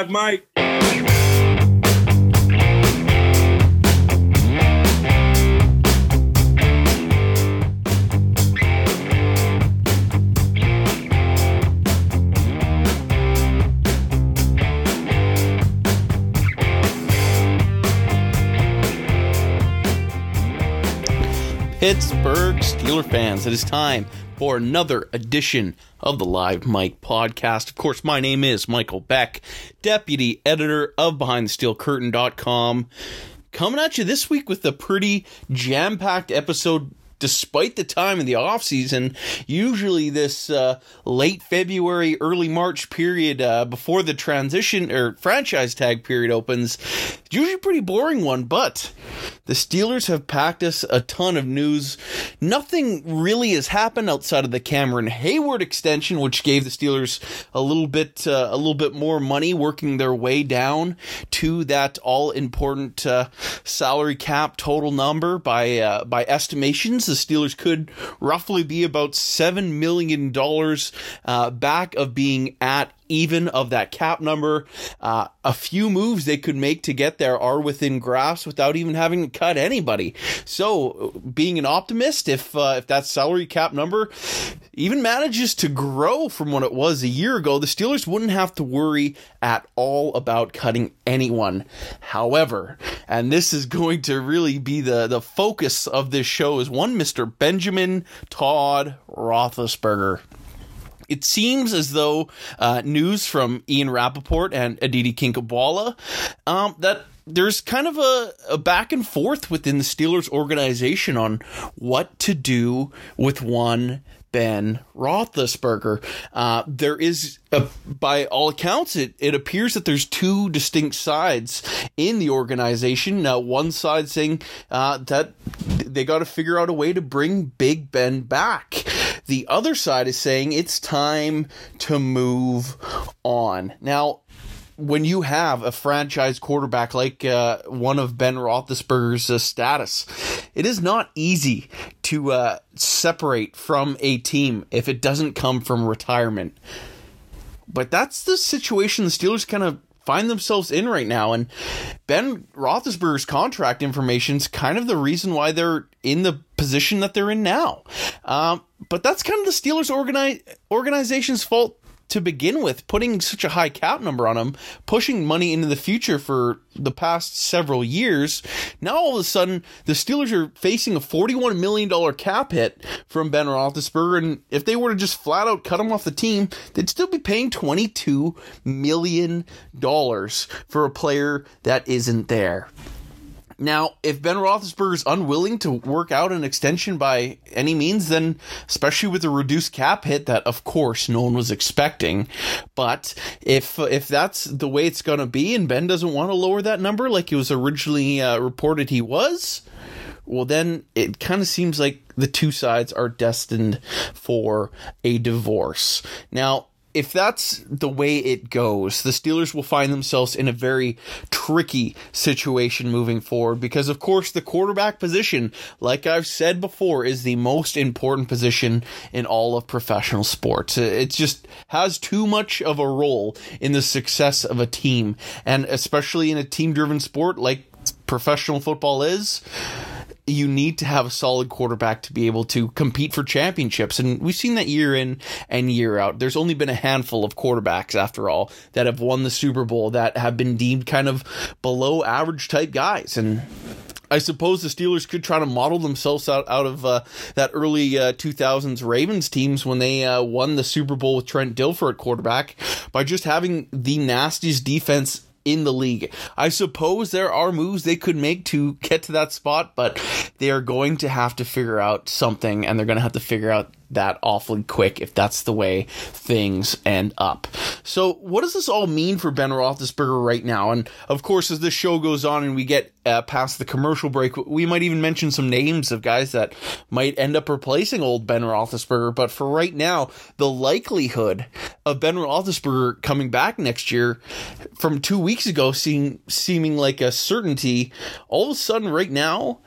Live Mike. Pittsburgh Steeler fans, it is time for another edition of the Live Mike podcast. Of course, my name is Michael Beck, deputy editor of BehindTheSteelCurtain.com. Coming at you this week with a pretty jam packed episode despite the time of the off season, usually this uh, late February, early March period uh, before the transition or franchise tag period opens, usually pretty boring one. But the Steelers have packed us a ton of news. Nothing really has happened outside of the Cameron Heyward extension, which gave the Steelers a little bit uh, a little bit more money, working their way down to that all important uh, salary cap total number by uh, by estimations the Steelers could roughly be about $7 million uh, back of being at even of that cap number. Uh, a few moves they could make to get there are within grasp without even having to cut anybody. So, being an optimist, if uh, if that salary cap number even manages to grow from what it was a year ago, the Steelers wouldn't have to worry at all about cutting anyone. However, and this is going to really be the the focus of this show is one Mr. Benjamin Todd Roethlisberger it seems as though uh, news from Ian Rapoport and Aditi Kinkhabwala um, that there's kind of a, a, back and forth within the Steelers organization on what to do with one Ben Roethlisberger. Uh, there is, a, by all accounts, it, it appears that there's two distinct sides in the organization. Uh, one side saying uh, that they got to figure out a way to bring Big Ben back. The other side is saying it's time to move on. Now, when you have a franchise quarterback like uh, one of Ben Roethlisberger's uh, status, it is not easy to uh, separate from a team if it doesn't come from retirement. But that's the situation the Steelers kind of find themselves in right now. And Ben Roethlisberger's contract information is kind of the reason why they're in the position that they're in now. Um, but that's kind of the Steelers organi- organization's fault to begin with, putting such a high cap number on him, pushing money into the future for the past several years. Now all of a sudden, the Steelers are facing a $41 million cap hit from Ben Roethlisberger, and if they were to just flat out cut him off the team, they'd still be paying $22 million for a player that isn't there. Now, if Ben Roethlisberger is unwilling to work out an extension by any means, then especially with the reduced cap hit that, of course, no one was expecting, but if if that's the way it's going to be, and Ben doesn't want to lower that number like it was originally uh, reported he was, well, then it kind of seems like the two sides are destined for a divorce. Now, if that's the way it goes, the Steelers will find themselves in a very tricky situation moving forward because, of course, the quarterback position, like I've said before, is the most important position in all of professional sports. It just has too much of a role in the success of a team, and especially in a team driven sport like professional football is you need to have a solid quarterback to be able to compete for championships. And we've seen that year in and year out. There's only been a handful of quarterbacks, after all, that have won the Super Bowl that have been deemed kind of below average type guys. And I suppose the Steelers could try to model themselves out, out of uh, that early uh, 2000s Ravens teams when they uh, won the Super Bowl with Trent Dilfer at quarterback by just having the nastiest defense in the league. I suppose there are moves they could make to get to that spot, but they are going to have to figure out something and they're going to have to figure out that awfully quick if that's the way things end up. So, what does this all mean for Ben Roethlisberger right now? And of course, as this show goes on and we get uh, past the commercial break, we might even mention some names of guys that might end up replacing old Ben Roethlisberger. But for right now, the likelihood of Ben Roethlisberger coming back next year from two weeks ago seem, seeming like a certainty, all of a sudden, right now,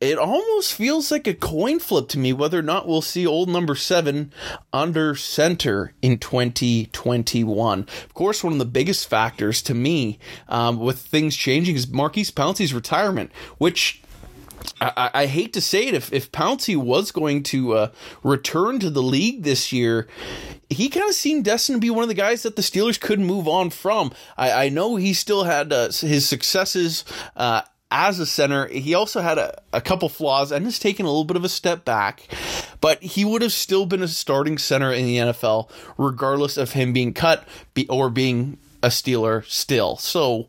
it almost feels like a coin flip to me whether or not we'll see old number seven under center in 2021. Of course, one of the biggest factors to me um, with things changing is Maurkice Pouncey's retirement, which I, I, hate to say it, if, if Pouncey was going to uh, return to the league this year, he kind of seemed destined to be one of the guys that the Steelers could move on from. I, I know he still had uh, his successes uh, as a center. He also had a, a couple flaws and has taken a little bit of a step back, but he would have still been a starting center in the NFL, regardless of him being cut be, or being a Steeler still. So,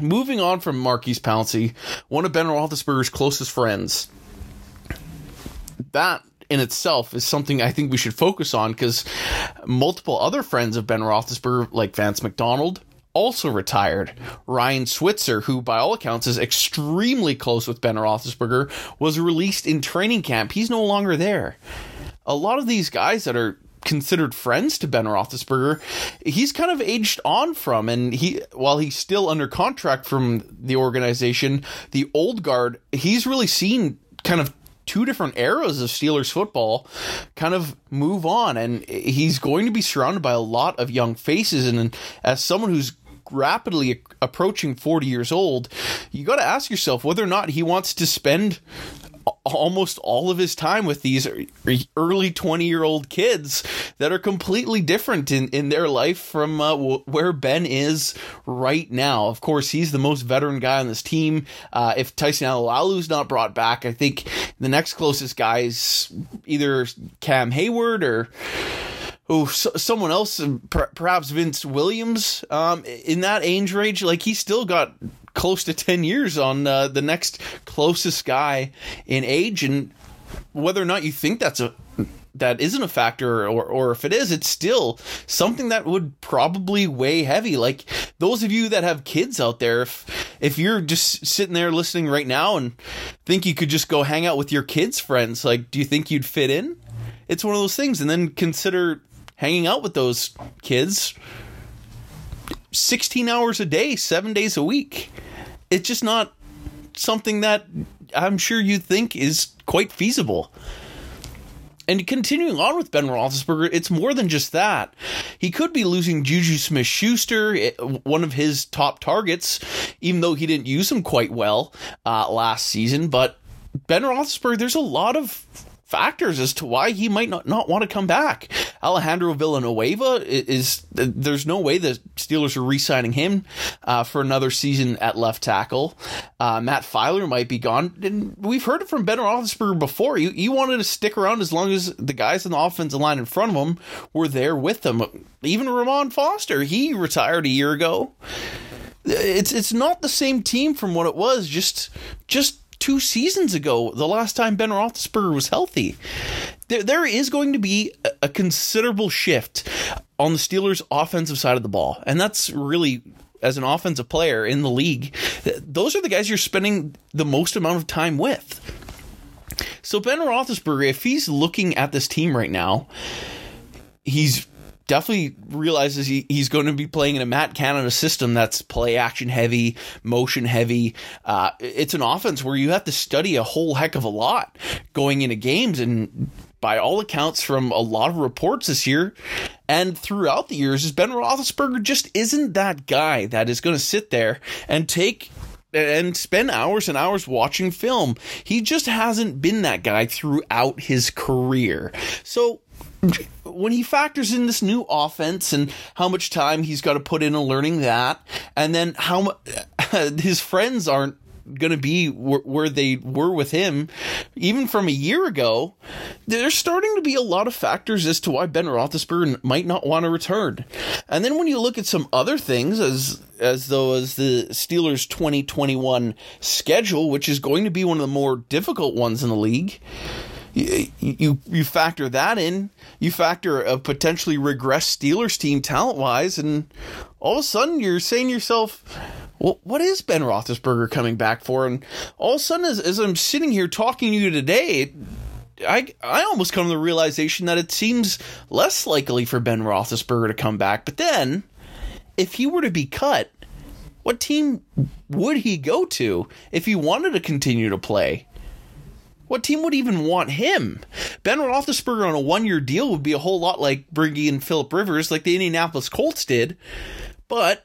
moving on from Maurkice Pouncey, one of Ben Roethlisberger's closest friends. That in itself is something I think we should focus on because multiple other friends of Ben Roethlisberger, like Vance McDonald, also retired. Ryan Switzer, who by all accounts is extremely close with Ben Roethlisberger, was released in training camp. He's no longer there. A lot of these guys that are considered friends to Ben Roethlisberger, he's kind of aged on from, and he while he's still under contract from the organization, the old guard, he's really seen kind of two different eras of Steelers football kind of move on and he's going to be surrounded by a lot of young faces and as someone who's rapidly approaching 40 years old you got to ask yourself whether or not he wants to spend almost all of his time with these early 20 year old kids that are completely different in, in their life from uh, where Ben is right now. Of course, he's the most veteran guy on this team. Uh, if Tyson Alualu's not brought back, I think the next closest guy is either Cam Heyward or oh, so, someone else, perhaps Vince Williams, um, in that age range, like he still got close to 10 years on uh, the next closest guy in age. And whether or not you think that's a that isn't a factor or, or if it is it's still something that would probably weigh heavy like those of you that have kids out there if if you're just sitting there listening right now and think you could just go hang out with your kids friends like do you think you'd fit in it's one of those things and then consider hanging out with those kids 16 hours a day 7 days a week it's just not something that I'm sure you think is quite feasible. And continuing on with Ben Roethlisberger, it's more than just that. He could be losing Juju Smith Schuster, eh, one of his top targets, even though he didn't use him quite well uh, last season. But Ben Roethlisberger, there's a lot of factors as to why he might not, not want to come back. Alejandro Villanueva is, there's no way the Steelers are re-signing him uh, for another season at left tackle. Uh, Matt Feiler might be gone. And we've heard it from Ben Roethlisberger before. He, he wanted to stick around as long as the guys in the offensive line in front of him were there with him. Even Ramon Foster, he retired a year ago. It's it's not the same team from what it was just just two seasons ago, the last time Ben Roethlisberger was healthy. There, there is going to be a, considerable shift on the Steelers' offensive side of the ball, and that's really as an offensive player in the league, those are the guys you're spending the most amount of time with. So Ben Roethlisberger, if he's looking at this team right now, he's definitely realizes he, he's going to be playing in a Matt Canada system that's play action heavy, motion heavy. Uh, it's an offense where you have to study a whole heck of a lot going into games. And by all accounts, from a lot of reports this year and throughout the years, is Ben Roethlisberger just isn't that guy that is going to sit there and take and spend hours and hours watching film. He just hasn't been that guy throughout his career. So when he factors in this new offense and how much time he's got to put into learning that, and then how mu- his friends aren't going to be where, where they were with him, even from a year ago, there's starting to be a lot of factors as to why Ben Roethlisberger might not want to return. And then when you look at some other things, as as though as the Steelers' 2021 schedule, which is going to be one of the more difficult ones in the league you, you you factor that in, you factor a potentially regressed Steelers team talent wise, and all of a sudden you're saying to yourself, well, what is Ben Roethlisberger coming back for? And all of a sudden, as, as I'm sitting here talking to you today, I I almost come to the realization that it seems less likely for Ben Roethlisberger to come back. But then, if he were to be cut, what team would he go to if he wanted to continue to play? What team would even want him? Ben Roethlisberger on a one-year deal would be a whole lot like bringing in Philip Rivers, like the Indianapolis Colts did, but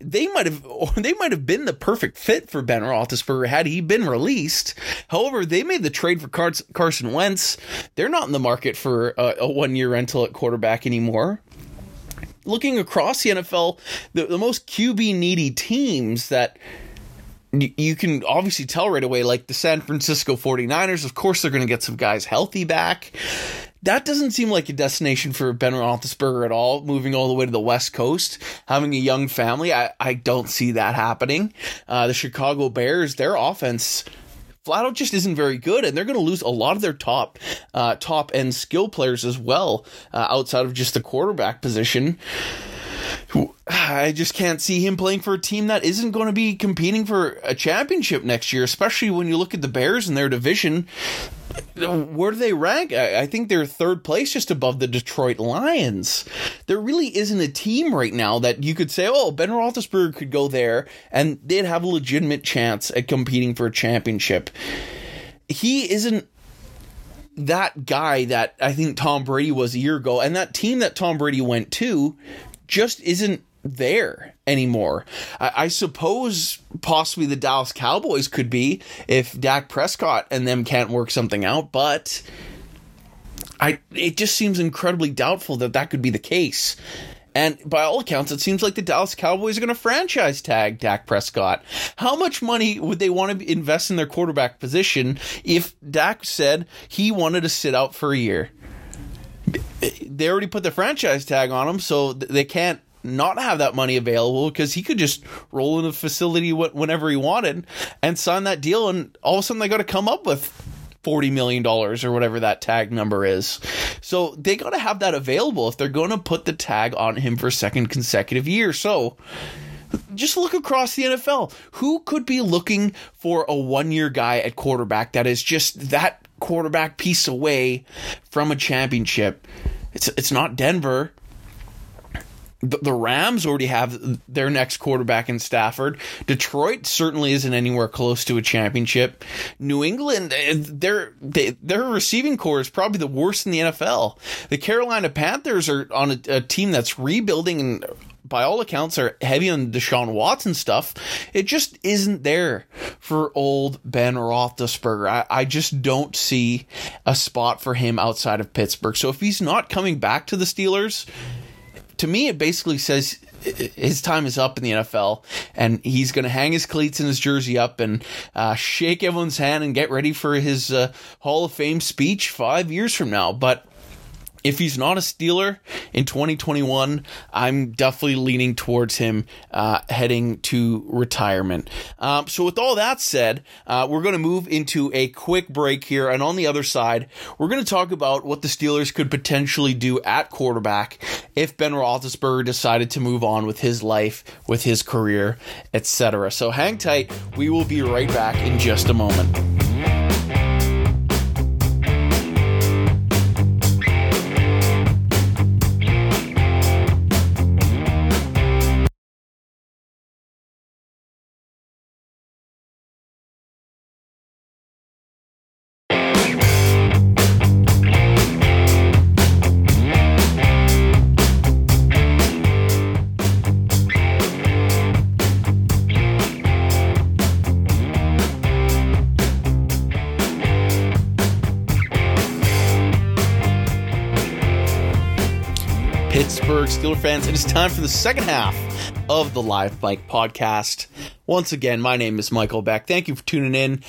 they might have they might have been the perfect fit for Ben Roethlisberger had he been released. However, they made the trade for Carson Wentz. They're not in the market for a, a one year rental at quarterback anymore. Looking across the NFL, the, the most QB needy teams that you can obviously tell right away, like the San Francisco 49ers, of course, they're going to get some guys healthy back. That doesn't seem like a destination for Ben Roethlisberger at all, moving all the way to the West Coast, having a young family. I, I don't see that happening. Uh, the Chicago Bears, their offense flat out just isn't very good, and they're going to lose a lot of their top uh, top end skill players as well, uh, outside of just the quarterback position. I just can't see him playing for a team that isn't going to be competing for a championship next year, especially when you look at the Bears in their division. Where do they rank? I think they're third place, just above the Detroit Lions. There really isn't a team right now that you could say, oh, Ben Roethlisberger could go there and they'd have a legitimate chance at competing for a championship. He isn't that guy that I think Tom Brady was a year ago, and that team that Tom Brady went to just isn't there anymore. I, I, suppose possibly the Dallas Cowboys could be if Dak Prescott and them can't work something out, but I it just seems incredibly doubtful that that could be the case. And by all accounts, it seems like the Dallas Cowboys are going to franchise tag Dak Prescott. How much money would they want to invest in their quarterback position if Dak said he wanted to sit out for a year? They already put the franchise tag on him, so they can't not have that money available because he could just roll in the facility whenever he wanted and sign that deal, and all of a sudden they got to come up with $40 million or whatever that tag number is. So they got to have that available if they're going to put the tag on him for second consecutive year. So just look across the NFL. Who could be looking for a one year guy at quarterback that is just that quarterback piece away from a championship? It's, it's not Denver the Rams already have their next quarterback in Stafford. Detroit certainly isn't anywhere close to a championship. New England, eh, their their receiving corps is probably the worst in the NFL. The Carolina Panthers are on a, a team that's rebuilding and by all accounts are heavy on Deshaun Watson stuff. It just isn't there for old Ben Roethlisberger. I, I just don't see a spot for him outside of Pittsburgh. So if he's not coming back to the Steelers, to me, it basically says his time is up in the NFL, and he's going to hang his cleats and his jersey up and uh, shake everyone's hand and get ready for his uh, Hall of Fame speech five years from now. But if he's not a Steeler in 2021, I'm definitely leaning towards him uh, heading to retirement. Um, so, with all that said, uh, we're going to move into a quick break here. And on the other side, we're going to talk about what the Steelers could potentially do at quarterback if Ben Roethlisberger decided to move on with his life, with his career, etc. So, hang tight. We will be right back in just a moment. Fans. It is time for the second half of the Live Mike podcast. Once again, my name is Michael Beck. Thank you for tuning in.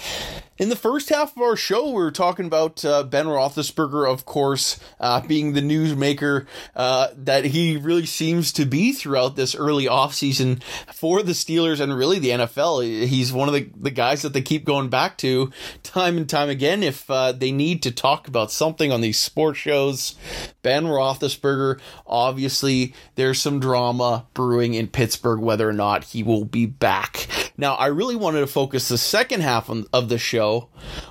In the first half of our show, we were talking about uh, Ben Roethlisberger, of course, uh, being the newsmaker uh, that he really seems to be throughout this early offseason for the Steelers and really the NFL. He's one of the, the guys that they keep going back to time and time again if uh, they need to talk about something on these sports shows. Ben Roethlisberger, obviously, there's some drama brewing in Pittsburgh whether or not he will be back. Now, I really wanted to focus the second half of the show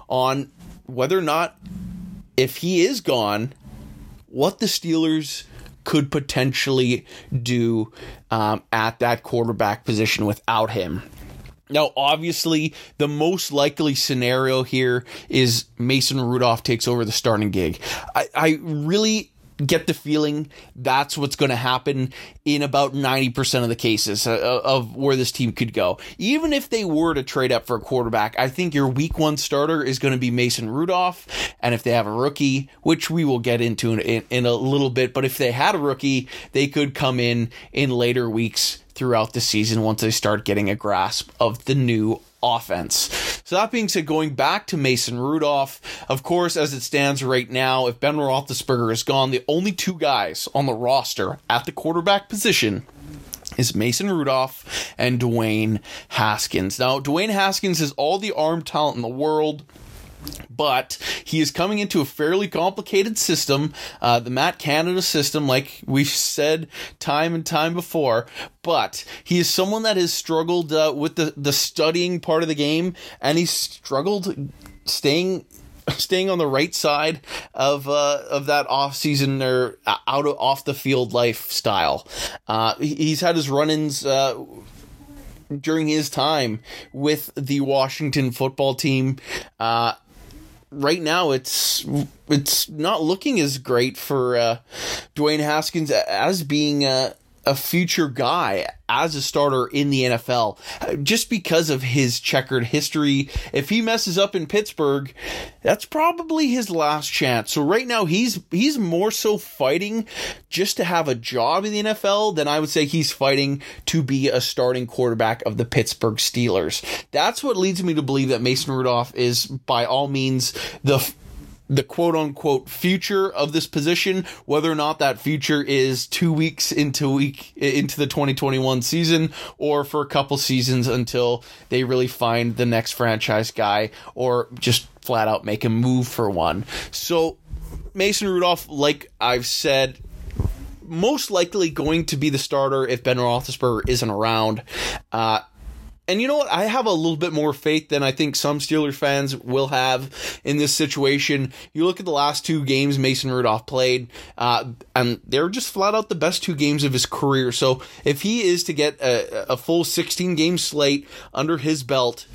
on whether or not, if he is gone, what the Steelers could potentially do um, at that quarterback position without him. Now, obviously, the most likely scenario here is Mason Rudolph takes over the starting gig. I, I really get the feeling that's what's going to happen in about 90% of the cases uh, of where this team could go. Even if they were to trade up for a quarterback, I think your week one starter is going to be Mason Rudolph. And if they have a rookie, which we will get into in, in, in a little bit, but if they had a rookie, they could come in in later weeks throughout the season once they start getting a grasp of the new offense. So that being said, going back to Mason Rudolph, of course, as it stands right now, if Ben Roethlisberger is gone, the only two guys on the roster at the quarterback position is Mason Rudolph and Dwayne Haskins. Now, Dwayne Haskins has all the arm talent in the world but he is coming into a fairly complicated system, uh, the Matt Canada system, like we've said time and time before. But he is someone that has struggled uh, with the, the studying part of the game, and he's struggled staying staying on the right side of uh, of that off season or uh, out of off the field lifestyle. Uh, he's had his run-ins uh, during his time with the Washington football team. Uh, right now it's it's not looking as great for uh, Dwayne Haskins as being a, a future guy as a starter in the NFL just because of his checkered history. If he messes up in Pittsburgh, that's probably his last chance. So right now he's he's more so fighting just to have a job in the NFL than I would say he's fighting to be a starting quarterback of the Pittsburgh Steelers. That's what leads me to believe that Mason Rudolph is by all means the the quote unquote future of this position, whether or not that future is two weeks into week into the 2021 season or for a couple seasons until they really find the next franchise guy or just flat out make a move for one. So Mason Rudolph, like I've said, most likely going to be the starter if Ben Roethlisberger isn't around. Uh, and you know what? I have a little bit more faith than I think some Steelers fans will have in this situation. You look at the last two games Mason Rudolph played, uh, and they're just flat out the best two games of his career. So if he is to get a, a full 16 game slate under his belt,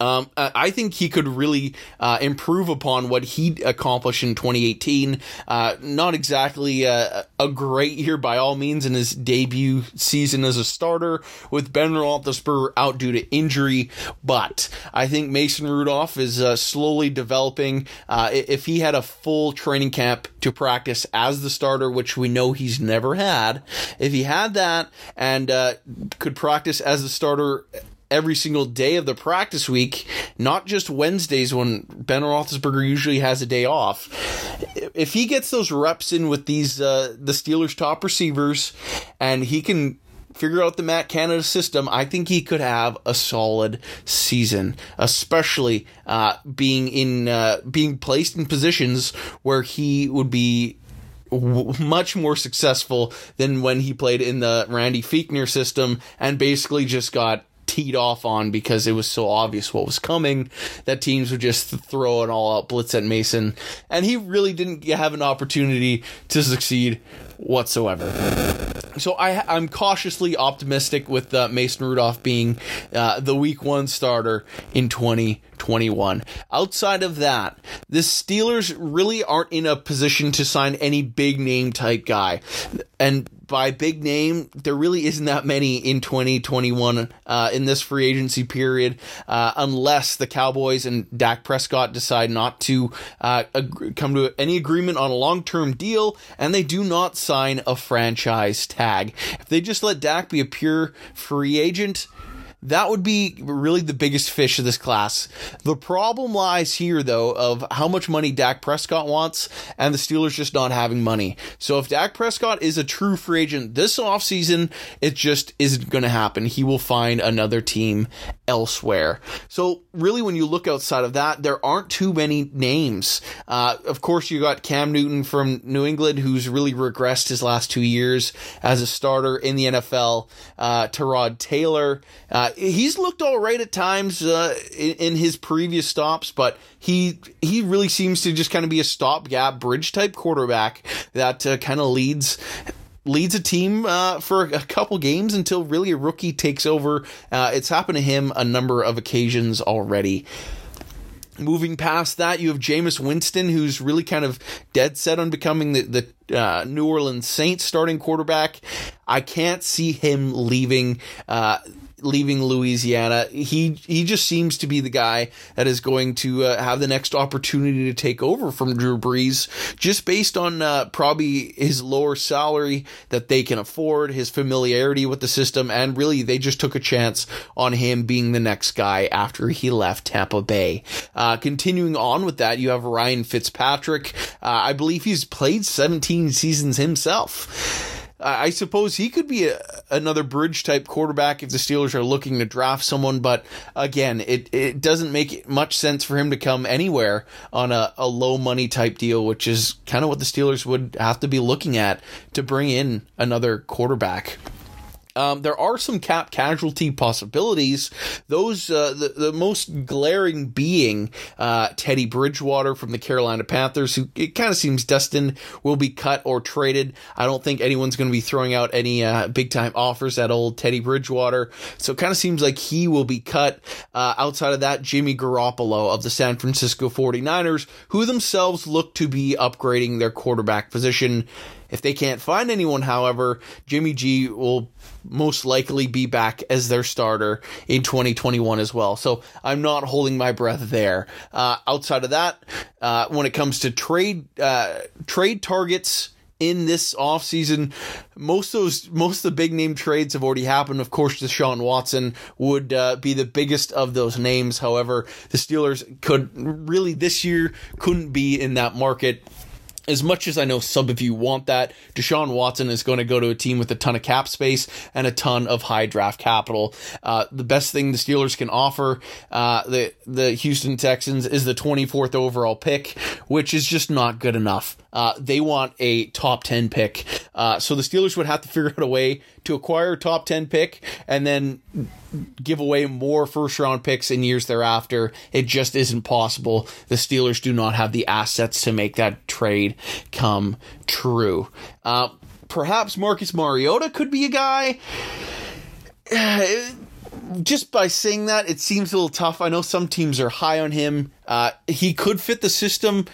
um, I think he could really uh, improve upon what he accomplished in 2018. Uh, not exactly a, a, great year by all means in his debut season as a starter with Ben Roethlisberger out due to injury, but I think Mason Rudolph is uh, slowly developing. Uh, if he had a full training camp to practice as the starter, which we know he's never had, if he had that and uh, could practice as the starter every single day of the practice week, not just Wednesdays when Ben Roethlisberger usually has a day off. If he gets those reps in with these uh, the Steelers' top receivers, and he can figure out the Matt Canada system, I think he could have a solid season, especially uh, being in uh, being placed in positions where he would be much more successful than when he played in the Randy Fichtner system and basically just got teed off on because it was so obvious what was coming that teams would just throw all out blitz at Mason. And he really didn't have an opportunity to succeed whatsoever. So I, am cautiously optimistic with uh, Mason Rudolph being uh, the week one starter in 2021. Outside of that, the Steelers really aren't in a position to sign any big name type guy. And by big name, there really isn't that many in 2021 uh, in this free agency period, uh, unless the Cowboys and Dak Prescott decide not to uh, come to any agreement on a long term deal, and they do not sign a franchise tag. If they just let Dak be a pure free agent, that would be really the biggest fish of this class. The problem lies here, though, of how much money Dak Prescott wants and the Steelers just not having money. So if Dak Prescott is a true free agent this offseason, it just isn't going to happen. He will find another team elsewhere. So really, when you look outside of that, there aren't too many names. Uh, of course, you got Cam Newton from New England, who's really regressed his last two years as a starter in the NFL. Uh, Tyrod Taylor. Uh, he's looked all right at times uh, in, in, his previous stops, but he he really seems to just kind of be a stopgap bridge type quarterback that uh, kind of leads leads a team uh, for a couple games until really a rookie takes over. Uh, it's happened to him a number of occasions already. Moving past that, you have Jameis Winston, who's really kind of dead set on becoming the, the uh, New Orleans Saints starting quarterback. I can't see him leaving uh, leaving Louisiana. He he just seems to be the guy that is going to uh, have the next opportunity to take over from Drew Brees, just based on uh, probably his lower salary that they can afford, his familiarity with the system, and really they just took a chance on him being the next guy after he left Tampa Bay. Uh, continuing on with that, you have Ryan Fitzpatrick. Uh, I believe he's played 17 seasons himself. I suppose he could be a, another bridge type quarterback if the Steelers are looking to draft someone, but again, it, it doesn't make much sense for him to come anywhere on a, a low money type deal, which is kind of what the Steelers would have to be looking at to bring in another quarterback. Um, there are some cap casualty possibilities. Those uh, the the most glaring being uh, Teddy Bridgewater from the Carolina Panthers, who it kind of seems destined will be cut or traded. I don't think anyone's going to be throwing out any uh, big time offers at old Teddy Bridgewater, so it kind of seems like he will be cut. Uh, outside of that, Jimmy Garoppolo of the San Francisco 49ers, who themselves look to be upgrading their quarterback position. If they can't find anyone, however, Jimmy G will most likely be back as their starter in 2021 as well. So I'm not holding my breath there. Uh, outside of that, uh, when it comes to trade uh, trade targets in this offseason. Most of those, most of the big name trades have already happened. Of course, Deshaun Watson would uh, be the biggest of those names. However, the Steelers could really this year couldn't be in that market as much as I know some of you want that, Deshaun Watson is going to go to a team with a ton of cap space and a ton of high draft capital. Uh, the best thing the Steelers can offer uh, the the Houston Texans is the 24th overall pick, which is just not good enough. Uh, they want a top 10 pick. Uh, so the Steelers would have to figure out a way to acquire a top 10 pick and then give away more first round picks in years thereafter. It just isn't possible. The Steelers do not have the assets to make that trade come true. Uh, perhaps Marcus Mariota could be a guy. just by saying that, it seems a little tough. I know some teams are high on him. Uh, he could fit the system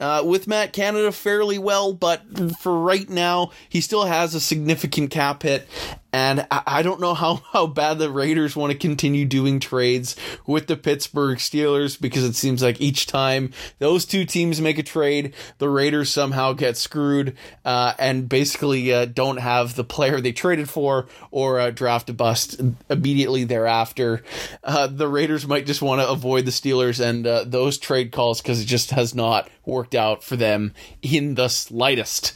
uh, with Matt Canada fairly well, but for right now, he still has a significant cap hit, and I, don't know how, how bad the Raiders want to continue doing trades with the Pittsburgh Steelers because it seems like each time those two teams make a trade, the Raiders somehow get screwed uh, and basically uh, don't have the player they traded for or uh, draft a bust immediately thereafter. Uh, the Raiders might just want to avoid the Steelers and uh, those trade calls because it just has not worked out for them in the slightest.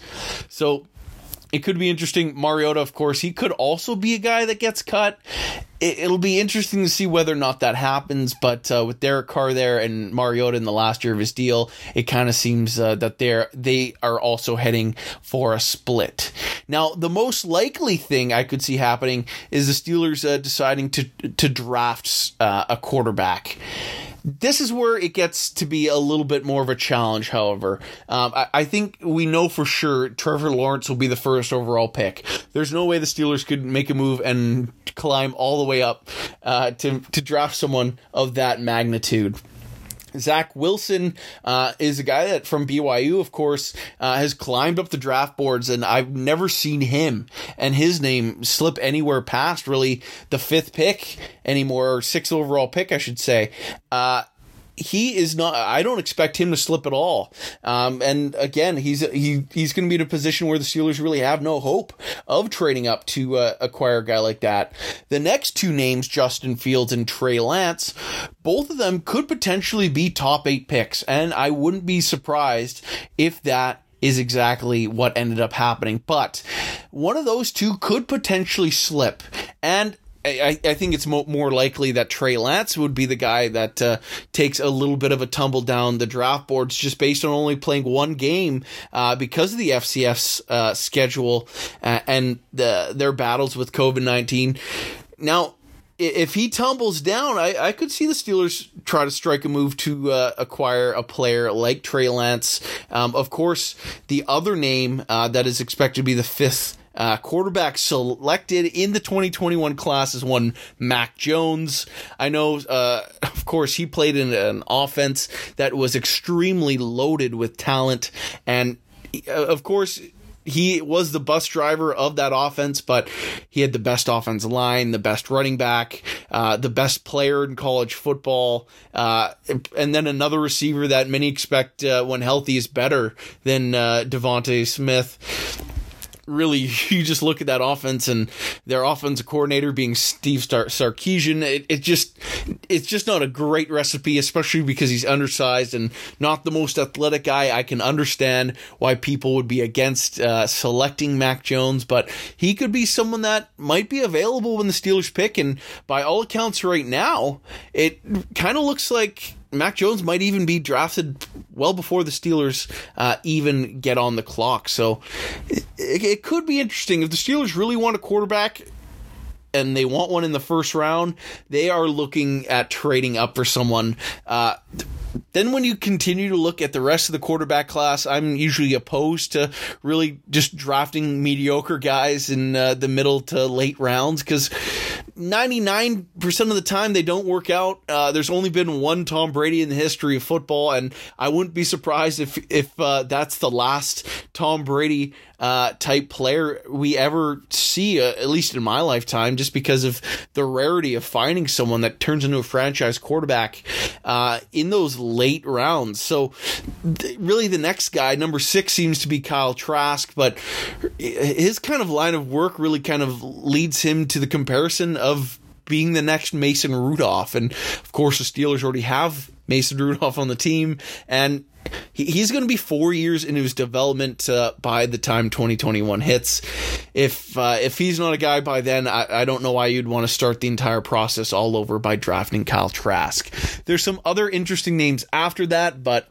So it could be interesting. Mariota, of course, he could also be a guy that gets cut. It, will be interesting to see whether or not that happens. But uh, with Derek Carr there and Mariota in the last year of his deal, it kind of seems uh, that they're they are also heading for a split. Now, the most likely thing I could see happening is the Steelers uh, deciding to to draft uh, a quarterback. This is where it gets to be a little bit more of a challenge, however. Um, I, I, think we know for sure Trevor Lawrence will be the first overall pick. There's no way the Steelers could make a move and climb all the way up uh, to, to draft someone of that magnitude. Zach Wilson uh, is a guy that from BYU, of course, uh, has climbed up the draft boards, and I've never seen him and his name slip anywhere past really the fifth pick anymore, or sixth overall pick, I should say. Uh, he is not. I don't expect him to slip at all. Um, and again, he's he he's going to be in a position where the Steelers really have no hope of trading up to uh, acquire a guy like that. The next two names, Justin Fields and Trey Lance, both of them could potentially be top eight picks, and I wouldn't be surprised if that is exactly what ended up happening. But one of those two could potentially slip. And I, I think it's mo- more likely that Trey Lance would be the guy that uh, takes a little bit of a tumble down the draft boards just based on only playing one game uh, because of the FCS's uh, schedule uh, and the, their battles with COVID 19. Now, if he tumbles down, I, I could see the Steelers try to strike a move to uh, acquire a player like Trey Lance. Um, of course, the other name uh, that is expected to be the fifth uh, quarterback selected in the 2021 class is one Mac Jones. I know, uh, of course, he played in an offense that was extremely loaded with talent, and uh, of course he was the bus driver of that offense, but he had the best offensive line, the best running back, uh, the best player in college football, uh, and then another receiver that many expect uh, when healthy is better than uh, DeVonta Smith really you just look at that offense and their offensive coordinator being Steve Star- Sarkisian it, it just it's just not a great recipe especially because he's undersized and not the most athletic guy I can understand why people would be against uh, selecting Mac Jones but he could be someone that might be available when the Steelers pick and by all accounts right now it kind of looks like Mac Jones might even be drafted well before the Steelers uh, even get on the clock. So it, it, could be interesting if the Steelers really want a quarterback and they want one in the first round. They are looking at trading up for someone. Uh, then when you continue to look at the rest of the quarterback class, I'm usually opposed to really just drafting mediocre guys in uh, the middle to late rounds because 99% of the time they don't work out. Uh, there's only been one Tom Brady in the history of football, and I wouldn't be surprised if if uh, that's the last Tom Brady uh, type player we ever see, uh, at least in my lifetime, just because of the rarity of finding someone that turns into a franchise quarterback uh, in those late rounds. So, th- really, the next guy, number six, seems to be Kyle Trask, but his kind of line of work really kind of leads him to the comparison of being the next Mason Rudolph. And of course, the Steelers already have Mason Rudolph on the team, and he, he's going to be four years into his development uh, by the time 2021 hits. If uh, if he's not a guy by then, I, I don't know why you'd want to start the entire process all over by drafting Kyle Trask. There's some other interesting names after that, but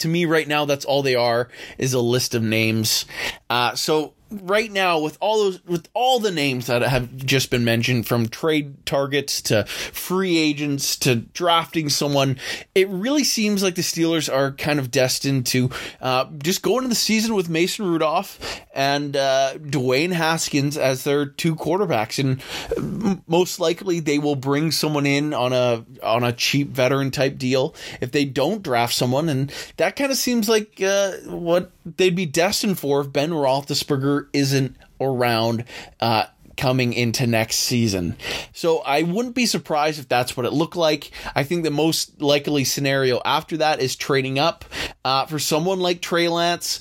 to me right now that's all they are is a list of names uh, so right now with all those with all the names that have just been mentioned from trade targets to free agents to drafting someone it really seems like the Steelers are kind of destined to uh, just go into the season with Mason Rudolph and uh, Dwayne Haskins as their two quarterbacks. And most likely they will bring someone in on a on a cheap veteran type deal if they don't draft someone. And that kind of seems like uh, what they'd be destined for if Ben Roethlisberger isn't around uh, coming into next season. So I wouldn't be surprised if that's what it looked like. I think the most likely scenario after that is trading up uh, for someone like Trey Lance.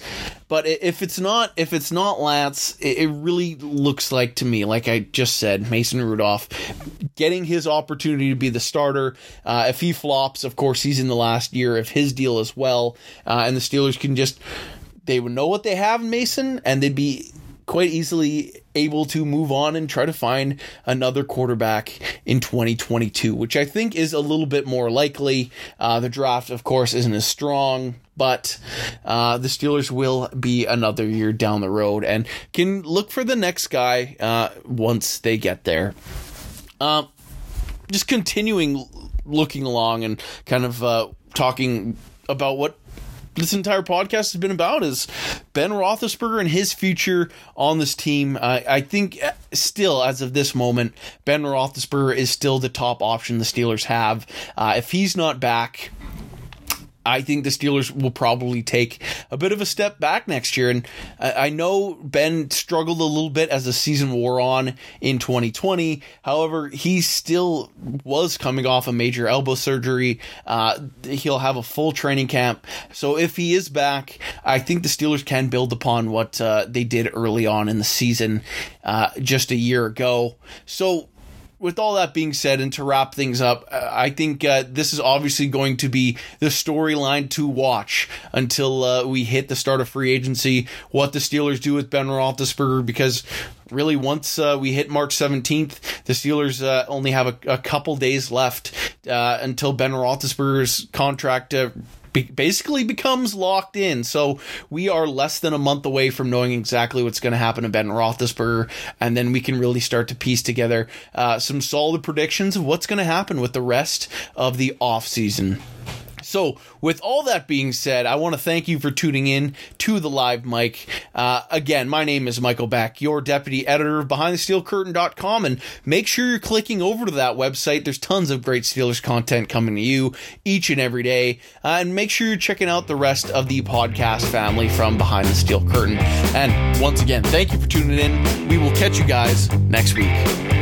But if it's not, if it's not Lance, it really looks like to me, like I just said, Mason Rudolph getting his opportunity to be the starter. Uh, if he flops, of course, he's in the last year of his deal as well, uh, and the Steelers can just they would know what they have in Mason, and they'd be quite easily able to move on and try to find another quarterback in 2022, which I think is a little bit more likely. Uh, the draft, of course, isn't as strong, but uh, the Steelers will be another year down the road and can look for the next guy uh, once they get there. Um, just continuing looking along and kind of uh, talking about what this entire podcast has been about is Ben Roethlisberger and his future on this team. I think uh, still, as of this moment, Ben Roethlisberger is still the top option the Steelers have. Uh, if he's not back, I think the Steelers will probably take a bit of a step back next year. And I know Ben struggled a little bit as the season wore on in 2020. However, he still was coming off a major elbow surgery. Uh, he'll have a full training camp. So if he is back, I think the Steelers can build upon what uh, they did early on in the season uh, just a year ago. So with all that being said, and to wrap things up, uh, I think uh, this is obviously going to be the storyline to watch until uh, we hit the start of free agency. What the Steelers do with Ben Roethlisberger, because really once uh, we hit March 17th, the Steelers uh, only have a, a, couple days left uh, until Ben Roethlisberger's contract basically becomes locked in. So we are less than a month away from knowing exactly what's going to happen to Ben Roethlisberger, and then we can really start to piece together uh, some solid predictions of what's going to happen with the rest of the offseason. So, with all that being said, I want to thank you for tuning in to the live mic. Uh, again, my name is Michael Beck, your deputy editor of BehindTheSteelCurtain.com, and make sure you're clicking over to that website. There's tons of great Steelers content coming to you each and every day. Uh, and make sure you're checking out the rest of the podcast family from Behind the Steel Curtain. And once again, thank you for tuning in. We will catch you guys next week.